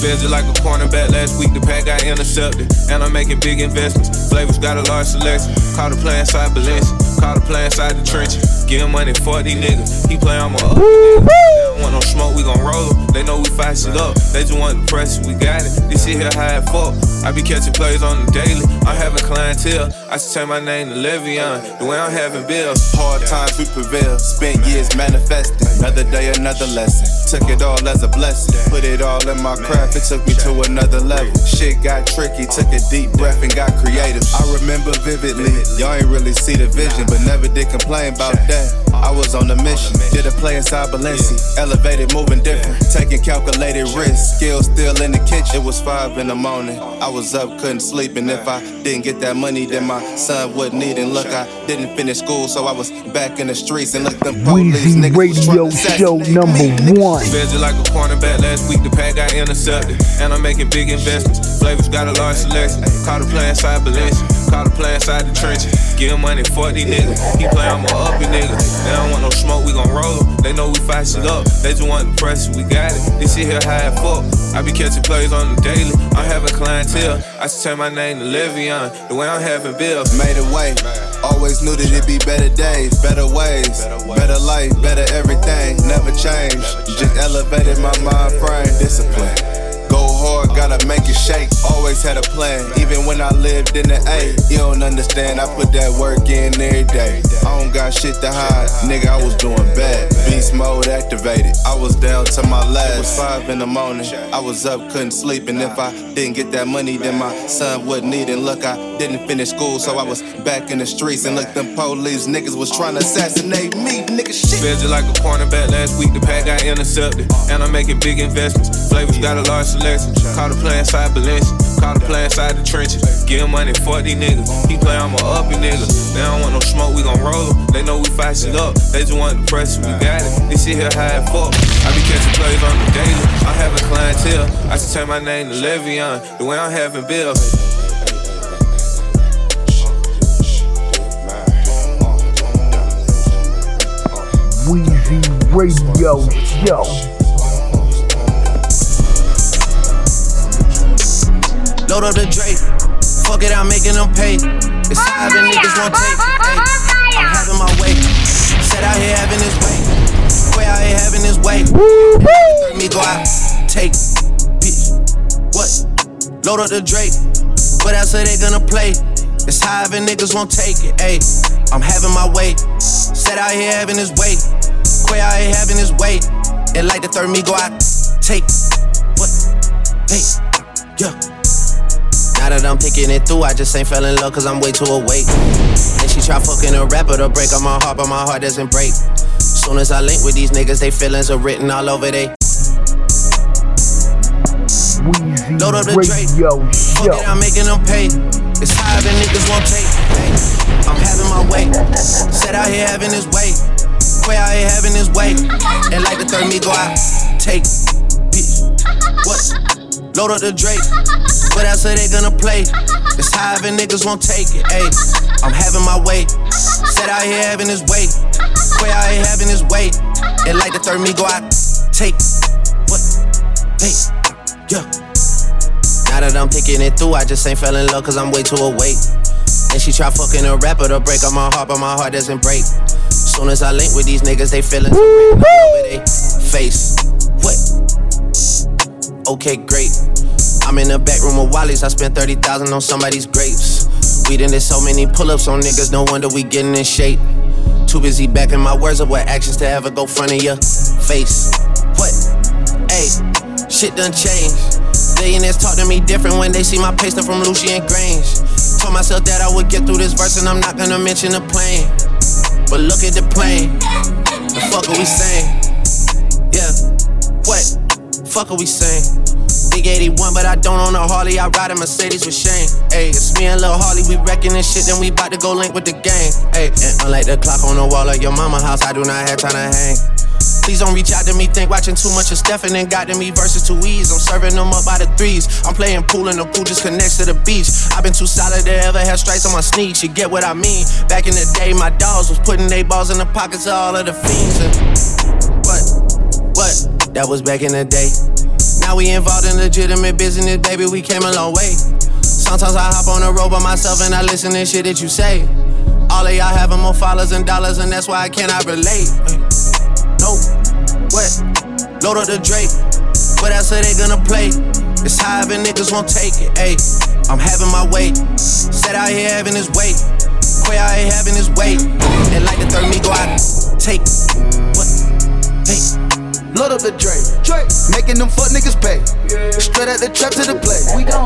Feel just like a cornerback last week, the pack got intercepted. And I'm making big investments. Flavors got a large selection. Caught a play inside Balenciaga. Caught a play inside the trenches. Give money for these niggas. He play on my up. They don't want no smoke, we gon' roll them. They know we fight shit up. They just want the pressure, we got it. This shit here high fuck. I be catching plays on the daily. I'm having clientele. I should change my name to Le'Veon. The way I'm having bills. Hard times we prevail. Spent years manifesting. Another day, another lesson. Took it all as a blessing. Put it all in my craft. It took me to another level. Shit got tricky. Took a deep breath and got creative. I remember vividly. Y'all ain't really see the vision, but never did complain about that. I was on a mission. Did a play inside Balenci. Elevated, moving different. Taking calculated risks. Skills still in the kitchen. It was five in the morning. I was up, couldn't sleep. And if I didn't get that money, then my son wouldn't eat. And look, I didn't finish school, so I was back in the streets. And look, them police Wheezy niggas Radio Show number one. Feel just like a cornerback last week, the pack got intercepted. And I'm making big investments. Flavors got a large selection. Caught a play inside Balenciaga. Caught a play inside the trenches. Give money for these niggas. He play on my uppy niggas. They don't want no smoke, we gon' roll. They know we fight shit up. They just want the pressure, we got it. This shit here high as fuck. I be catching plays on the daily. I'm having clientele. I should change my name to Le'Veon. The way I'm having bills. Made a way. Always knew that it'd be better days, better ways, better life, better everything. Never changed. Just elevated my mind frame. Discipline. Go hard, gotta make it shake. Always had a plan, even when I lived in the A. You don't understand, I put that work in every day. I don't got shit to hide, nigga, I was doing bad. Beast mode activated, I was down to my last. It was five in the morning, I was up, couldn't sleep. And if I didn't get that money, then my son wouldn't eat. And look, I didn't finish school, so I was back in the streets. And look, them police niggas was trying to assassinate me, nigga, shit. Feel just like a cornerback last week, the pack got intercepted. And I'm making big investments. Flavors got a large selection. Caught a play inside Balenciaga. Caught a play inside the trenches. Give money for these niggas. He play on my uppy niggas. They don't want no smoke, we gon' roll. They know we fight shit up. They just want the press, we got it. This shit here high as fuck. I be catching plays on the daily. I'm having clientele. I should change my name to Le'Veon. The way I'm having bills. Wheezy Radio Show. Load up the Drake. Fuck it, I'm making them pay. It's five and niggas won't take. Ay, I'm having my way. Set out here having his way. Way out here having his way. Let me go out. Take. Bitch. What? Load up the Drake. What else are they gonna play? It's high and niggas won't take it. Ayy, I'm having my way. Set out here having his way. Quay out here having his way. And like the third me go out. Take. What? Hey. Yeah. Now that I'm picking it through, I just ain't fell in love cause I'm way too awake. And she try fucking a rapper to break up my heart, but my heart doesn't break. Soon as I link with these niggas, they feelings are written all over they. Wheezy Load up the Drake. Radio Fuck it, I'm making them pay. It's higher than niggas won't take. I'm having my way. Set out here having his way. Quay out here having his way. And like the third me go out. Take. Bitch. What? Load up the Drake. What else are they gonna play? It's high and niggas won't take it. Hey, I'm having my way. Set out here having his way. Quay out here having his way. And like the third me go out. Take. What? Hey. Yeah. Now that I'm picking it through, I just ain't fell in love cause I'm way too awake. And she try fucking a rapper to break up my heart, but my heart doesn't break. Soon as I link with these niggas, they feelings are written all face. Okay, great. I'm in the back room with Wally's. I spent 30,000 on somebody's grapes. We done did so many pull ups on niggas, no wonder we getting in shape. Too busy backing my words up with actions to ever go front of your face. What? Hey, shit done changed. Billionaires talk to me different when they see my paste from Lucian Grainge. Told myself that I would get through this verse and I'm not gonna mention the plane. But look at the plane. The fuck are we saying? Fuck are we saying? Big 81, but I don't own a Harley. I ride a Mercedes with Shane. Ayy, it's me and Lil Harley. We wrecking this shit, then we bout to go link with the gang. Ayy, and unlike the clock on the wall of your mama house, I do not have time to hang. Please don't reach out to me, think watching too much of Stephen and got to me versus two easy. I'm serving them up by the threes. I'm playing pool and the pool just connects to the beach. I've been too solid to ever have stripes on my sneaks. You get what I mean? Back in the day, my dogs was putting their balls in the pockets of all of the fiends. And? That was back in the day. Now we involved in legitimate business, baby. We came a long way. Sometimes I hop on the road by myself and I listen to shit that you say. All of y'all having more followers and dollars, and that's why I cannot relate. No, what? Load up the Drake. What else are they gonna play? It's high and niggas won't take it. Ayy, I'm having my way. Set out here having his way. Quay out here having his way. And like the third me go out, take what? Load up the. Drake. Making them fuck niggas pay. Straight at the trap to the play.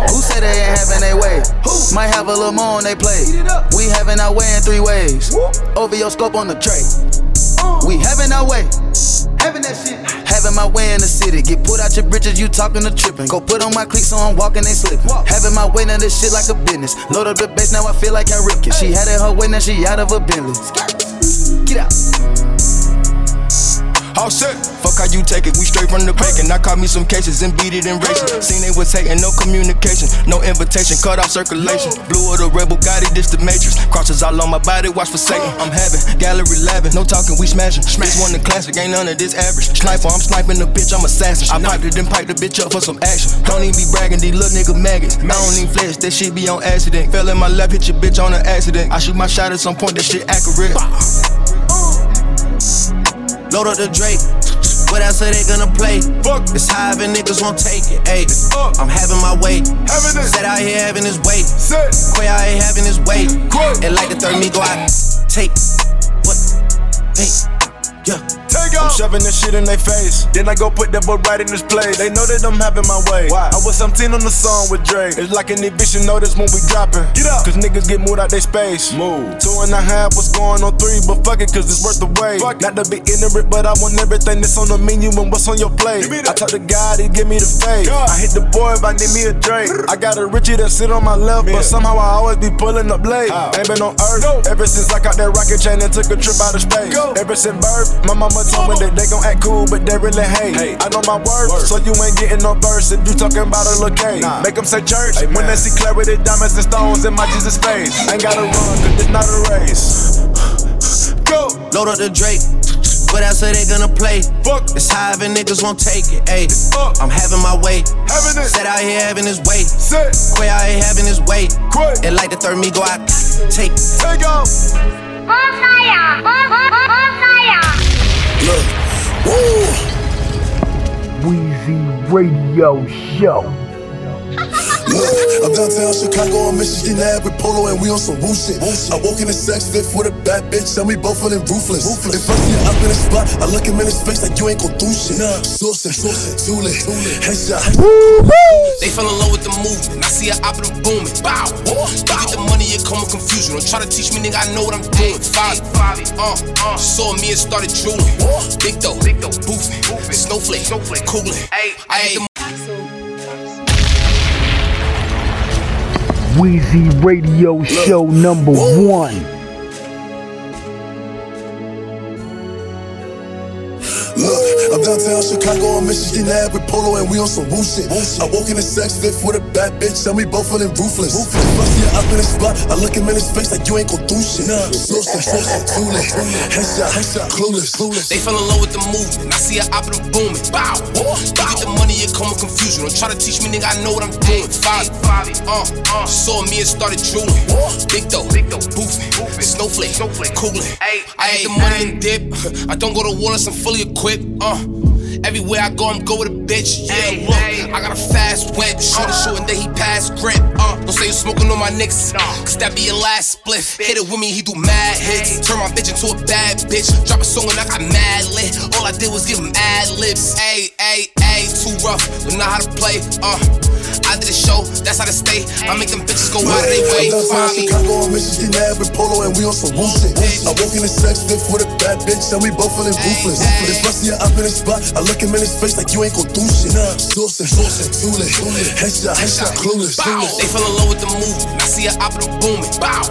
Who say they ain't having their way? Who? Might have a little more on they play. We having our way in three ways. Over your scope on the tray. We having our way. Having that shit. Having my way in the city. Get put out your britches, you talking to tripping. Go put on my cleats so I'm walking, they slipping. Having my way, now this shit like a business. Load up the bass, now I feel like I ripped it. She had it her way, now she out of a Bentley. Get out. All set. Fuck how you take it, we straight from the bacon. I caught me some cases and beat it in racing. Seen they was hating, no communication, no invitation, cut off circulation. Blue of the rebel, got it, this the matrix. Crosses all on my body, watch for Satan. I'm having gallery 11, no talking, we smashing. This one the classic, ain't none of this average. Sniper, I'm sniping the bitch, I'm assassin. I piped it and piped the bitch up for some action. Don't even be bragging, these little nigga maggots. I don't even flex, that shit be on accident. Fell in my lap, hit your bitch on an accident. I shoot my shot at some point, that shit accurate. Load up the Drake. What else are they gonna play? Fuck. It's high and niggas won't take it. Ayy, I'm having my way. Having it. Set out here having his way. Set. Quay out here having his way. And like the third me go out. Take shoving this shit in their face. Then I go put that boy right in his place. They know that I'm having my way. Why? I was 17 on the song with Dre. It's like an eviction notice when we dropping. Get up. Cause niggas get moved out their space. Move. Two and a half was going on three, but fuck it, cause it's worth the wait. Fuck Not to be ignorant, but I want everything that's on the menu and what's on your plate. I talk to God, he give me the faith. I hit the boy if I need me a Drake. I got a Richie that sit on my left, but somehow I always be pulling up late. Ain't been on earth ever since I got that rocket chain and took a trip out of space. Ever since birth, my mama told me that they gon' act cool, but they really hate. I know my worth, so you ain't getting no verse if you talking about a little K. Make them say church when they see clarity, diamonds and stones in my Jesus face. Ain't gotta run, cause it's not a race. Go! Load up the Drake. But else are they gonna play? Fuck. It's high and niggas won't take it. Ayy, I'm having my way. Having it. Set out here having his way. Set. Quay out here having his way. Quay. And like the third me go out. Take. Take off. Look, woo. Wheezy Radio Show. Look, I'm downtown Chicago on Michigan Ave with Polo and we on some woo shit. I woke in a sex fit with a bad bitch and we both feeling ruthless. If I see her up in a spot, I look him in his face like you ain't gon' do shit. Sauce it, too lit, headshot. They fell in love with the movement. I see her op and booming. Bow. bow. You get the money, it come with confusion. Don't try to teach me, nigga. I know what I'm doing. Five, five, uh, uh. Saw me and started drooling. Big though, big though, boofing. Snowflake, snowflake, cooling. I had the Wheezy Radio Show number one. Downtown Chicago on Michigan Ave with Polo and we on some woo shit. I woke in a sex fit with a bad bitch and we both feeling ruthless. I see her up in a spot, I look him in his face like you ain't gon' do shit. Sauce it, too lit, headshot, headshot, clueless, clueless. They fell in love with the movement. I see her op and booming. Bow. bow. You get the money, it come with confusion. Don't try to teach me, nigga. I know what I'm doing. Five, uh, uh. Saw me and started drooling. Big though, big though, boofing. Snowflake, snowflake, cooling. I had the money and dip. I don't go to war unless I'm fully equipped. Uh. Everywhere I go, I'm go with a bitch. Yeah, look, I got a fast whip. Shorty shooting, then he pass grip. Uh, don't say you smoking on my niggas, cause that be your last split. Hit it with me, he do mad hits. Turn my bitch into a bad bitch. Drop a song and I got mad lit. All I did was give him ad libs. Ayy, ayy, ayy. ayy, too rough, we know how to play. Uh, I did a show, that's how to stay. I make them bitches go out of their way. I'm downtown Find me. Chicago on Mrs. Nab with Polo and we on some woo shit. I walk in the sex fit with a bad bitch and we both feeling ruthless. This I'm in the spot, I look him in his face like you ain't gon' headshot, headshot, clueless. They fell in love with the movie. I see her opera booming. Bow.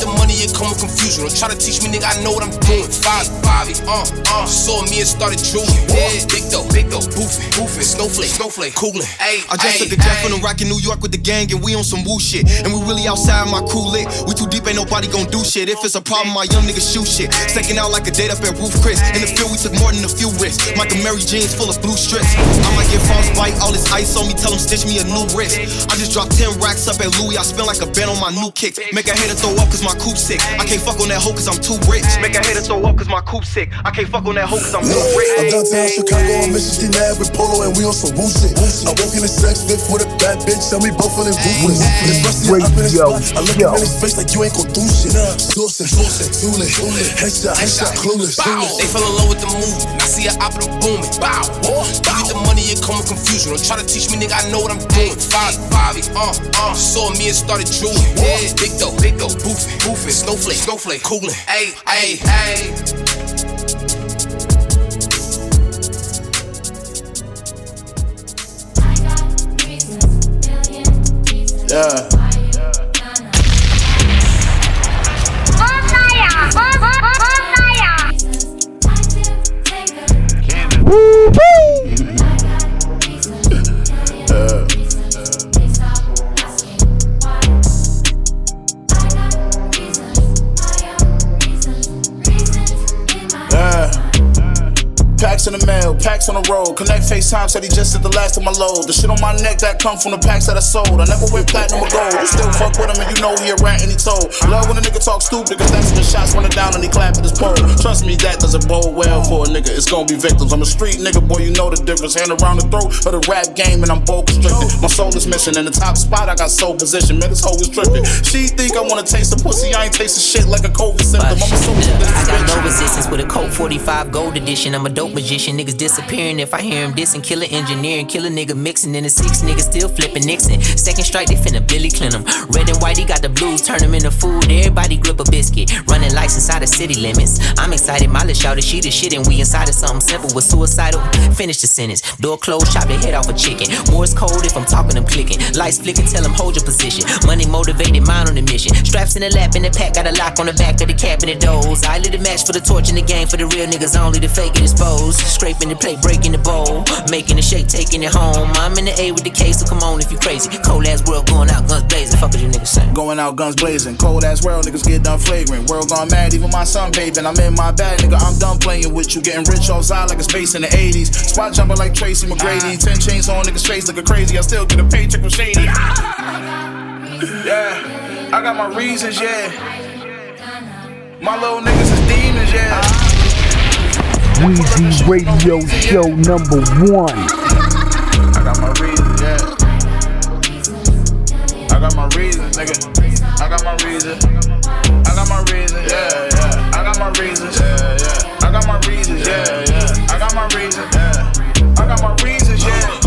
The money, it come with confusion. Don't try to teach me, nigga. I know what I'm doing. Five, five, uh, uh. Saw me and started drooling. Yeah, big though, big though, boofing, boofing. Snowflake, snowflake, cooling. Hey, I just took a jet from the rock in New York with the gang and we on some woo shit. And we really outside my crew lit. We too deep, ain't nobody gon' do shit. If it's a problem, my young niggas shoot shit. Staking out like a date up at Roof Chris. In the field, we took more than a few risks. Mike Amiri jeans full of blue strips. I might get frostbite, all this ice on me, tell them stitch me a new wrist. I just dropped 10 racks up at Louis, I spend like a band on my new kicks. Make a hater throw up cause my coupe sick. I can't fuck on that hoe cause I'm too rich. Make a hater throw up cause my coupe sick. I can't fuck on that hoe cause I'm too rich. I'm downtown Chicago on Mrs. Nab with Polo and we on some woo shit. I walk in the sex fit with a bad bitch and we both feeling ruthless. This busty up in the spot, I look him in his face like you ain't gon' do shit. Sourcing, sourcing, tooling, headshot, headshot, clueless. They fell in love with the movie. I see her opera booming. Bow. Give me money, it come with confusion. Don't try to teach me, nigga. I know what I'm doing. Five, five, uh, uh. Saw me and started drooling. Yeah, big though, big though, boofing, boofing. Snowflake, snowflake, cooling. Hey, hey, hey. Yeah. Yeah. Packs in the mail, packs on the road. Connect FaceTime said he just did the last of my load. The shit on my neck that come from the packs that I sold. I never went platinum or gold. You still fuck with him and you know he a rat and he told. Love when a nigga talk stupid, cause that's when the shots running down and he clapping his pole. Trust me, that doesn't bode well for a nigga. It's gonna be victims. I'm a street nigga, boy, you know the difference. Hand around the throat of the rap game and I'm bold constricted. My soul is missing. In the top spot, I got soul position. Man, this hoe is tripping. She think I wanna taste the pussy. I ain't tasting shit like a COVID symptom. I'm a soul I got no resistance with a Colt 45 gold edition. I'm a dope magician. Niggas disappearing if I hear him dissing. Killer engineering, killer nigga mixing. And the six niggas still flipping Nixon. Second strike, they finna Billy Clinton. Red and white, he got the blues, turn him into food. Everybody grip a biscuit. Running lights inside the city limits. I'm excited, my little shout she the shit, and we inside of something simple with suicidal. Finish the sentence. Door closed, chop the head off a chicken. Moore's cold if I'm talking, I'm clicking. Lights flicking, tell him hold your position. Money motivated, mind on the mission. Straps in the lap, in the pack, got a lock on the back of the cabinet doors. I lit a match for the torch in the game for the real niggas only. The fake it exposed. Scraping the plate, breaking the bowl. Making the shake, taking it home. I'm in the A with the case, so come on if you crazy. Cold ass world going out, guns blazing. Fuck what you niggas saying. Going out, guns blazing. Cold ass world, niggas get done flagrant. World gone mad, even my son bathing. I'm in my bag, nigga. I'm done playing with you. Getting rich off side like a space in the 80s. Spot jumping like Tracy McGrady. Ten chains on niggas' face looking crazy. I still get a paycheck from Shady. Yeah, I got my reasons, yeah. My little niggas is demons, yeah. Wheezy Radio Show number one. I got my reasons, yeah. I got my reasons, nigga. I got my reasons. I got my reasons, yeah, yeah. I got my reasons, yeah, yeah. I got my reasons, yeah, yeah. I got my reasons, yeah. I got my reasons, yeah.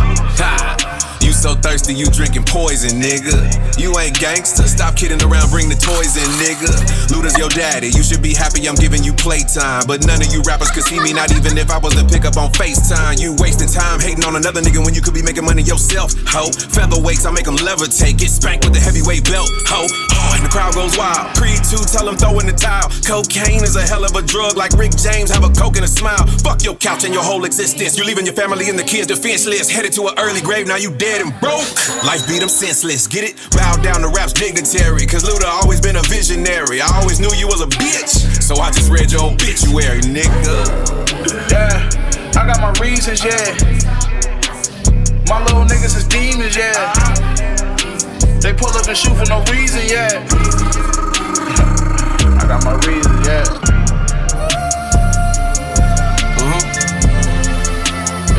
So thirsty, you drinking poison, nigga. You ain't gangster. Stop kidding around, bring the toys in, nigga. Luda's your daddy. You should be happy I'm giving you playtime. But none of you rappers could see me, not even if I was to pick up on FaceTime. You wasting time hating on another nigga when you could be making money yourself, ho. Featherweights, I make them levitate. Get spanked with the heavyweight belt, ho. Oh, and the crowd goes wild. Creed 2, tell them throw in the towel. Cocaine is a hell of a drug, like Rick James, have a coke and a smile. Fuck your couch and your whole existence. You leaving your family and the kids defenseless. Headed to an early grave, now you dead and broke. Life beat them senseless, get it? Bow down to rap's dignitary. Cause Luda always been a visionary. I always knew you was a bitch. So I just read your obituary, nigga. Yeah, I got my reasons, yeah. My little niggas is demons, yeah. They pull up and shoot for no reason, yeah. I got my reasons, yeah.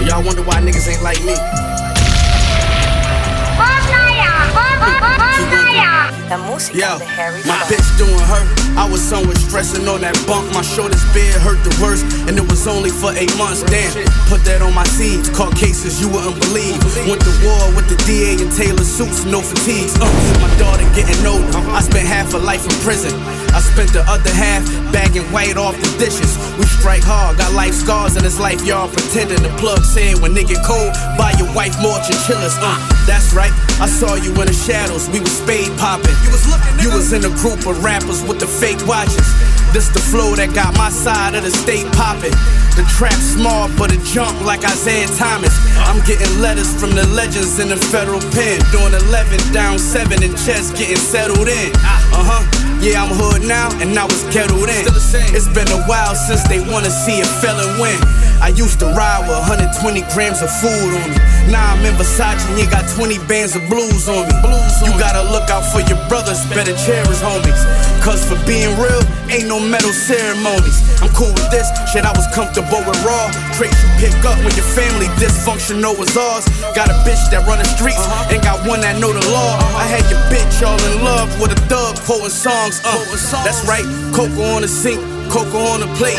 And y'all wonder why niggas ain't like me. 啊啊啊 Yeah, my bitch doing her. I was somewhere stressing on that bunk. My shoulders bed hurt the worst. And it was was only for eight months. Damn, put that on my seeds. Caught cases you wouldn't believe. Went to war with the DA and Taylor suits, no fatigues. Uh, my daughter getting older. I spent half a life in prison. I spent the other half bagging white off the dishes. We strike hard, got life scars in this life, y'all pretending. The plug said when they get cold, buy your wife more chinchillas. Uh, that's right, I saw you in the shadows. We was spade popping. You was looking, You was in a group of rappers with the fake watches. This the flow that got my side of the state popping. The trap small, but it jump like Isaiah Thomas. I'm getting letters from the legends in the federal pen. Doing 11 down 7 and chess getting settled in. Uh huh. Yeah, I'm hood now, and now it's kettled in. It's been a while since they wanna see a felon win. I used to ride with 120 grams of food on me. Now I'm in Versace and you got 20 bands of blues on me. blues You gotta look out for your brothers, better cherish homies. Cause for being real, ain't no medal ceremonies. I'm cool with this, shit, I was comfortable with raw. Traits you pick up when your family dysfunctional was ours. Got a bitch that run the streets, and got one that know the law. I had your bitch all in love with a thug quoting songs. Uh, that's right, Coco on the sink, Coco on the plate.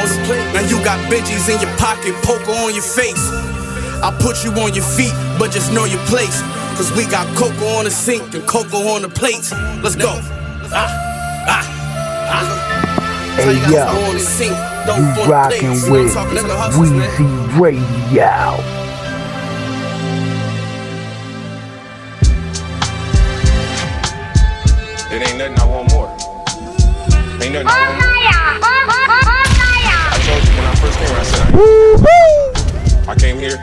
Now you got bitches in your pocket, poker on your face. I put you on your feet, but just know your place. Cause we got cocoa on the sink and cocoa on the plates. Let's go. Ah. Hey yo, you rockin' with Wheezy Radio. It ain't nothing I want more. Ain't nothing I want more. I told you when I first came here, I said I, I came here.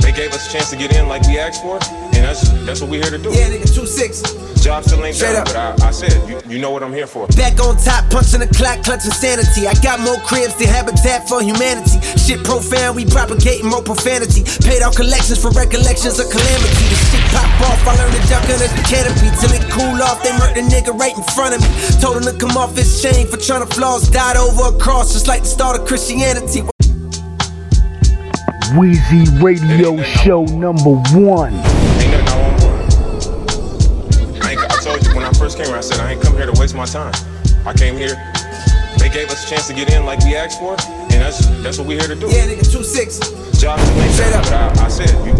They gave us a chance to get in like we asked for, and that's that's what we're here to do. Yeah, nigga, two six. Job still ain't Straight done, up. but I, I said you, you know what I'm here for. Back on top, punching the clock, clutching sanity. I got more cribs than Habitat for Humanity. Shit profound, we propagating more profanity. Paid out collections for recollections of calamity. The shit pop off, I learned to duck under the canopy. Till it cool off, they murdered a nigga right in front of me. Told him to come off his chain for trying to floss. Died over a cross, just like the start of Christianity. Wheezy Radio Show number one. First came here, I said I ain't come here to waste my time. I came here. They gave us a chance to get in like we asked for, and that's that's what we're here to do. Yeah, nigga, two six. Job still ain't done, but I, I said you.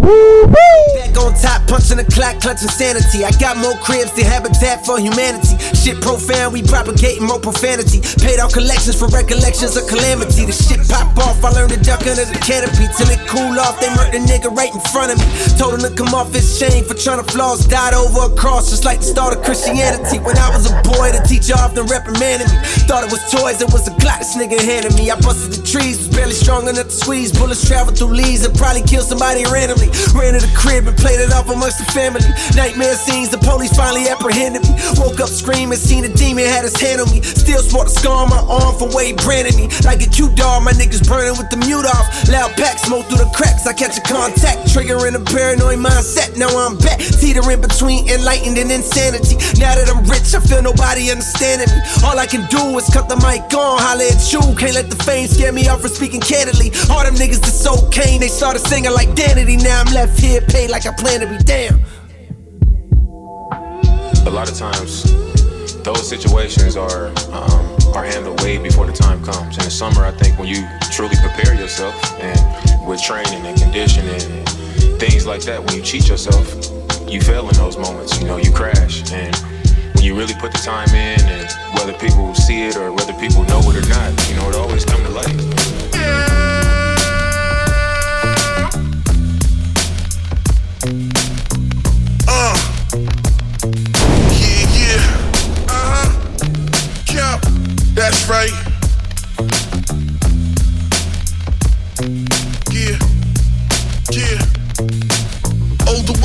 Back on top, punching the clock, clutching sanity. I got more cribs than Habitat for Humanity. Shit profound, we propagating more profanity. Paid out collections for recollections of calamity. The shit pop off, I learned to duck under the canopy. Till it cool off, they murdered the nigga right in front of me. Told him to come off his chain for trying to floss. Died over a cross, just like the start of Christianity. When I was a boy, the teacher often reprimanded me. Thought it was toys, it was a Glock this nigga handed me. I busted the trees, was barely strong enough to squeeze. Bullets travel through leaves and probably kill somebody randomly. Ran to the crib and played it off amongst the family. Nightmare scenes, the police finally apprehended me. Woke up screaming, seen a demon had his hand on me. Still smart the scar on my arm from he branded me. Like a Q dog, my niggas burning with the mute off. Loud pack smoke through the cracks. I catch a contact, triggering a paranoid mindset. Now I'm back, teetering between enlightened and insanity. Now that I'm rich, I feel nobody understanding me. All I can do is cut the mic on, holla at you. Can't let the fame scare me off for speaking candidly. All them niggas that so cane, they started singing like Danity. Now I'm left here paid like I plan to be damn. A lot of times, those situations are um, are handled way before the time comes. In the summer, I think when you truly prepare yourself and with training and conditioning and things like that, when you cheat yourself, you fail in those moments. You know, you crash. And you really put the time in, and whether people see it or whether people know it or not, you know, it always come to light. Uh. Yeah, yeah. Uh. Yeah. That's right.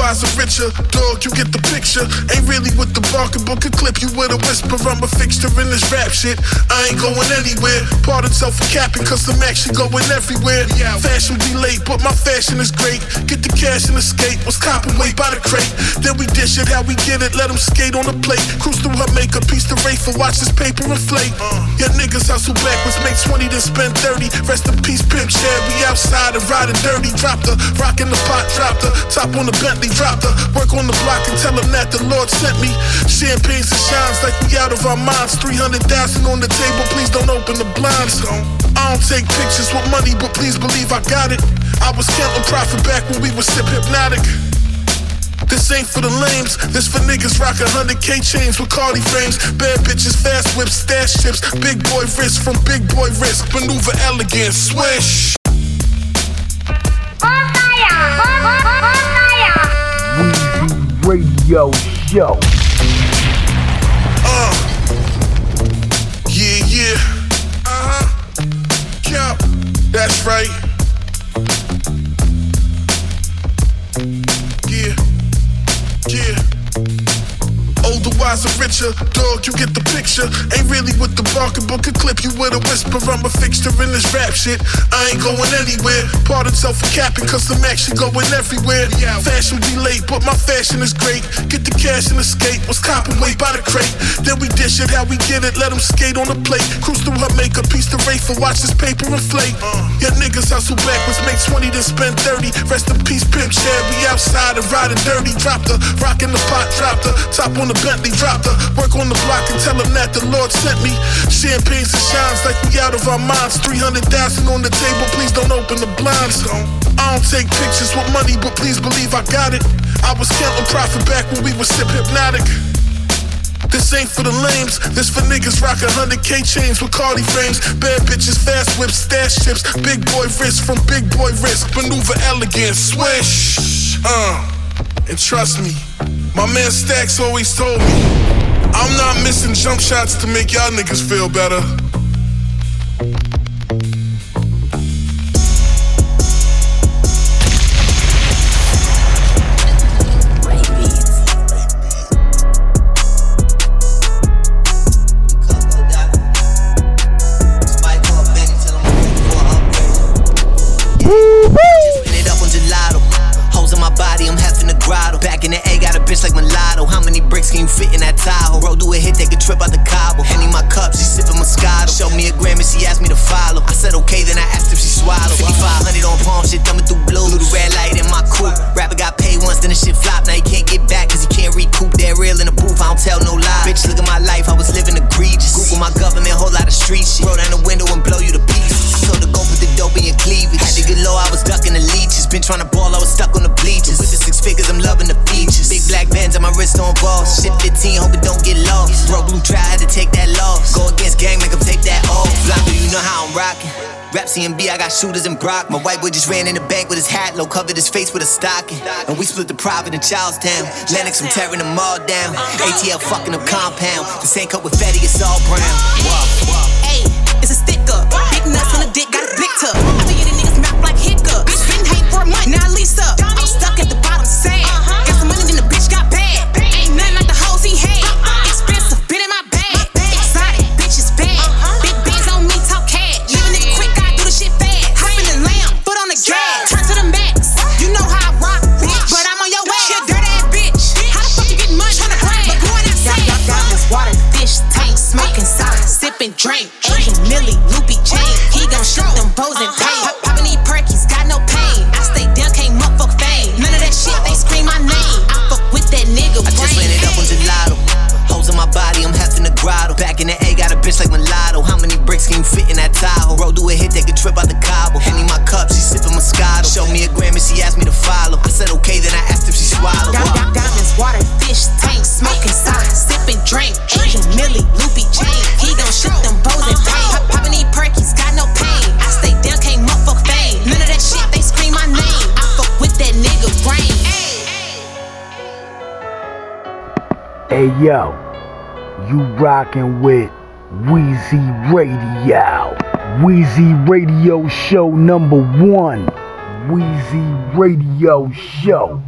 Older, wiser, richer. Dog, you get the picture. Ain't really with the barking book a clip you with a whisper. I'm a fixture in this rap shit. I ain't going anywhere. Pardon self for capping, cause I'm actually going everywhere. Fashion be late, but my fashion is great. Get the cash and escape. Was copping way by the crate. Then we dish it how we get it. Let them skate on the plate. Cruise through her makeup, piece to rate for watch this paper inflate. Yeah, niggas hustle backwards, make 20 then spend 30. Rest in peace, pimp Chad. We outside and riding dirty. Drop the rock in the pot, drop the top on the Bentley, drop the work on the block and tell them that the Lord sent me. Champagnes and shines like we out of our minds. 300,000 on the table, please don't open the blinds. I don't take pictures with money, but please believe I got it. I was counting profit back when we was sip Hpnotiq. This ain't for the lames, this for niggas rockin' 100k chains with Cardi frames. Bad bitches, fast whips, stash chips, big boy wrist from big boy wrist. Maneuver elegant, swish. Wheezy Radio yo. Uh, yeah, yeah. Uh huh. Yeah, that's right. Older, wiser, richer. Dog, you get the picture. Ain't really with the barking book a clip. You with a whisper. I'm a fixture in this rap shit. I ain't going anywhere. Pardon self for capping, cause I'm actually going everywhere. Fashion be late, but my fashion is great. Get the cash and escape. Was copping weight by the crate. Then we dish it how we get it. Let them skate on the plate. Cruise through her makeup. Piece the for watch this paper inflate. Yeah, niggas hustle backwards. Make 20 then spend 30. Rest in peace, pimp share. We outside and riding dirty. Drop the rock in the pot. Drop the top on the Bentley. Drop the work on the block and tell them that the Lord sent me. Champagnes and shines like we out of our minds. 300,000 on the table. Please don't open the blinds. I don't take pictures with money, but please believe I got it. I was counting profit back when we was sip Hpnotiq. This ain't for the lames, this for niggas rockin' 100k chains with Cardi frames. Bad bitches, fast whips, stash chips, big boy wrist from big boy wrist. Maneuver elegant, swish. Uh, and trust me, my man Stacks always told me, I'm not missing jump shots to make y'all niggas feel better. Me a gram and she asked me to follow. I said okay, then I asked if she swallowed. 5500 on palm, shit thumbing through blue. Blue the red light in my coupe. Rapper got paid once, then the shit flop. Now he can't get back, cause he can't recoup. That real in the booth, I don't tell no lie. Bitch, look at my life, I was living egregious. Google my government, whole lot of street shit. Roll down the window and blow you to pieces. I told her go put the dope in your cleavage. Had to get low, I was ducking the leeches. Been trying to ball, I was stuck on the bleachers. With the six figures, I'm loving the features. Big black bands on my wrist on balls. Shit 15, hope it don't get lost. Bro, blue try, had to take that loss. Go CMB, I got shooters and Brock. My white boy just ran in the bank with his hat low, covered his face with a stocking. And we split the profit in Charlestown. Lennox, I'm tearing them all down. ATL fucking up compound. The same cup with Fetty, it's all brown. Ayy, it's drink. Asian Millie, loopy chain. He gon' them bows and pain. Pop, poppin' these got no pain. I stay down, can't fame. None of that shit, they scream my name. I fuck with that nigga brain. Hey yo, you rockin' with Wheezy Radio. Wheezy Radio Show number one. Wheezy Radio Show.